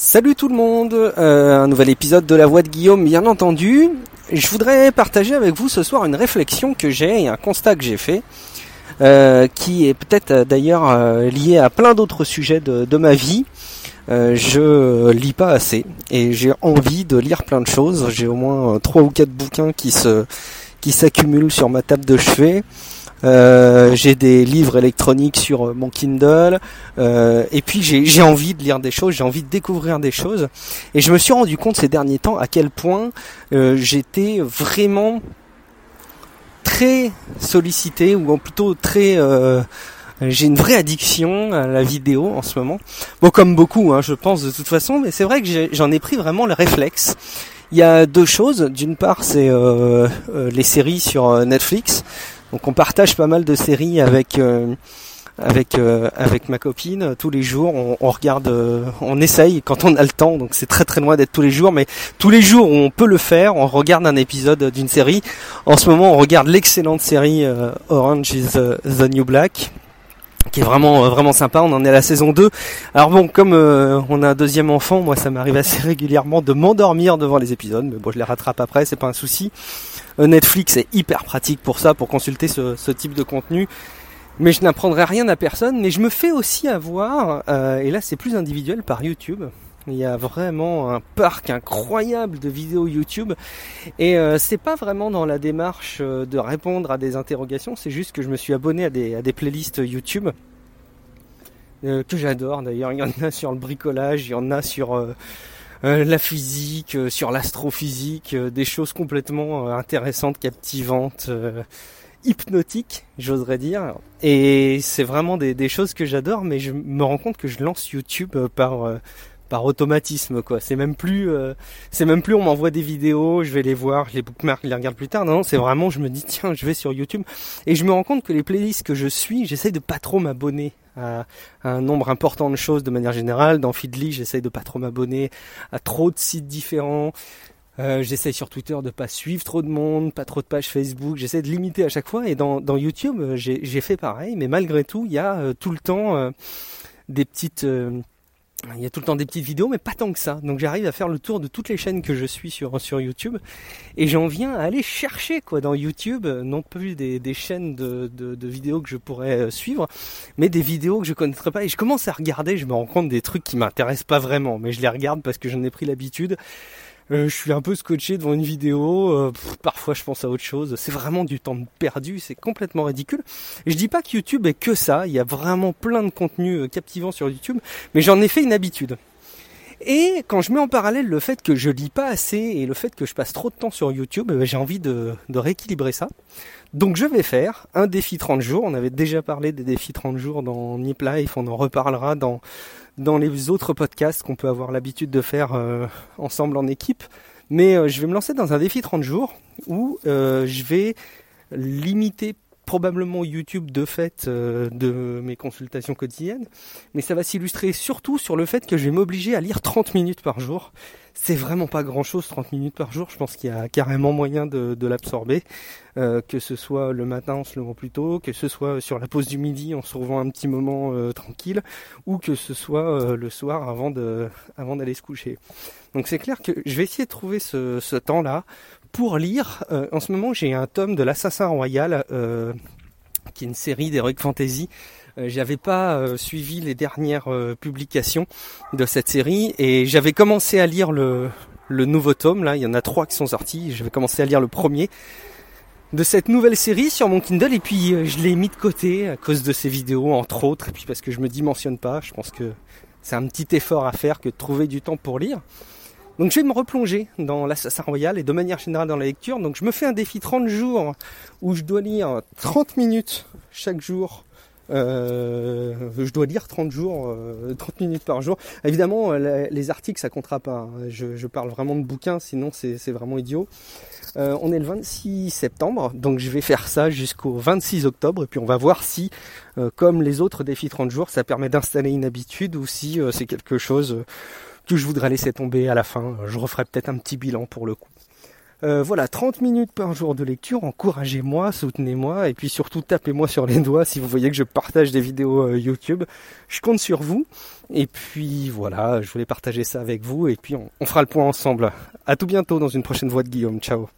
Salut tout le monde, euh, un nouvel épisode de La Voix de Guillaume bien entendu. Je voudrais partager avec vous ce soir une réflexion que j'ai et un constat que j'ai fait, euh, qui est peut-être euh, d'ailleurs lié à plein d'autres sujets de, ma vie. je lis pas assez et j'ai envie de lire plein de choses. J'ai au moins trois ou quatre bouquins qui se qui s'accumulent sur ma table de chevet. Euh, j'ai des livres électroniques sur euh, mon Kindle, euh, et puis j'ai envie de lire des choses, j'ai envie de découvrir des choses, et je me suis rendu compte ces derniers temps à quel point j'étais vraiment très sollicité, ou plutôt très j'ai une vraie addiction à la vidéo en ce moment. Bon, comme beaucoup, hein, je pense de toute façon, mais c'est vrai que j'en ai, pris vraiment le réflexe. Il y a deux choses. D'une part, c'est les séries sur Netflix. Donc on partage pas mal de séries avec euh, avec euh, avec ma copine tous les jours. On, regarde, euh, on essaye quand on a le temps. Donc c'est très très loin d'être tous les jours, mais tous les jours on peut le faire. On regarde un épisode d'une série. En ce moment, on regarde l'excellente série Orange is the New Black qui est vraiment vraiment sympa. On en est à la saison 2. Alors bon, comme on a un deuxième enfant, moi ça m'arrive assez régulièrement de m'endormir devant les épisodes, mais bon, je les rattrape après, c'est pas un souci. Euh, Netflix est hyper pratique pour ça, pour consulter ce, type de contenu. Mais je n'apprendrai rien à personne. Mais je me fais aussi avoir, euh, et là c'est plus individuel, par YouTube. Il y a vraiment un parc incroyable de vidéos YouTube et euh, c'est pas vraiment dans la démarche de répondre à des interrogations, c'est juste que je me suis abonné à des, à des playlists YouTube que j'adore d'ailleurs. Il y en a sur le bricolage, il y en a sur euh, la physique, euh, sur l'astrophysique, euh, des choses complètement intéressantes, captivantes, hypnotiques, j'oserais dire. Et c'est vraiment des, des, choses que j'adore, mais je me rends compte que je lance YouTube par par automatisme quoi. C'est même plus c'est même plus on m'envoie des vidéos, je vais les voir, je les bookmark, je les regarde plus tard. Non, non c'est vraiment je me dis tiens, je vais sur YouTube et je me rends compte que les playlists que je suis, j'essaie de pas trop m'abonner un nombre important de choses de manière générale. Dans Feedly, j'essaye de pas trop m'abonner à trop de sites différents. Euh, j'essaye sur Twitter de pas suivre trop de monde, pas trop de pages Facebook. J'essaie de limiter à chaque fois. Et dans, YouTube, euh, j'ai fait pareil. Mais malgré tout, il y a euh, tout le temps des petites il y a tout le temps des petites vidéos, mais pas tant que ça. Donc j'arrive à faire le tour de toutes les chaînes que je suis sur sur YouTube, et j'en viens à aller chercher quoi dans YouTube, non plus des, des chaînes de, de, de, vidéos que je pourrais euh, suivre, mais des vidéos que je connaîtrais pas. Et je commence à regarder, je me rends compte des trucs qui m'intéressent pas vraiment, mais je les regarde parce que j'en ai pris l'habitude. Euh, je suis un peu scotché devant une vidéo, euh, parfois je pense à autre chose. C'est vraiment du temps perdu, c'est complètement ridicule. Et je dis pas que YouTube est que ça, il y a vraiment plein de contenus euh, captivants sur YouTube, mais j'en ai fait une habitude. Et quand je mets en parallèle le fait que je lis pas assez et le fait que je passe trop de temps sur YouTube, j'ai envie de, de, rééquilibrer ça. Donc je vais faire un défi 30 jours. On avait déjà parlé des défis 30 jours dans Nip Life, on en reparlera dans dans les autres podcasts qu'on peut avoir l'habitude de faire euh, ensemble en équipe. Mais euh, je vais me lancer dans un défi 30 jours où euh, je vais limiter probablement YouTube de fait de mes consultations quotidiennes, mais ça va s'illustrer surtout sur le fait que je vais m'obliger à lire 30 minutes par jour. C'est vraiment pas grand chose 30 minutes par jour. Je pense qu'il y a carrément moyen de, de l'absorber euh, que ce soit le matin en se levant plus tôt que ce soit sur la pause du midi en se retrouvant un petit moment euh, tranquille ou que ce soit euh, le soir avant de avant d'aller se coucher. Donc c'est clair que je vais essayer de trouver ce, ce temps là pour lire en ce moment j'ai un tome de l'assassin royal qui est une série d'heroic fantasy euh, j'avais pas euh, suivi les dernières euh, publications de cette série et j'avais commencé à lire le, nouveau tome. Là, il y en a trois qui sont sortis. Je vais commencer à lire le premier de cette nouvelle série sur mon Kindle et puis je l'ai mis de côté à cause de ces vidéos entre autres et puis parce que je me dimensionne pas. Je pense que c'est un petit effort à faire que de trouver du temps pour lire. Donc je vais me replonger dans l'Assassin Royal et de manière générale dans la lecture. Donc je me fais un défi 30 jours où je dois lire 30 minutes chaque jour euh, je dois lire 30 jours, 30 euh, minutes par jour. Évidemment, euh, les articles, ça comptera pas. Hein. Je, parle vraiment de bouquins, sinon c'est vraiment idiot. Euh, on est le 26 septembre, donc je vais faire ça jusqu'au 26 octobre, et puis on va voir si, comme les autres défis 30 jours, ça permet d'installer une habitude, ou si c'est quelque chose que je voudrais laisser tomber à la fin. Je referai peut-être un petit bilan pour le coup. Euh, voilà, 30 minutes par jour de lecture, encouragez-moi, soutenez-moi, et puis surtout tapez-moi sur les doigts si vous voyez que je partage des vidéos euh, YouTube. Je compte sur vous. Et puis voilà, je voulais partager ça avec vous, et puis on, fera le point ensemble. À tout bientôt dans une prochaine voix de Guillaume. Ciao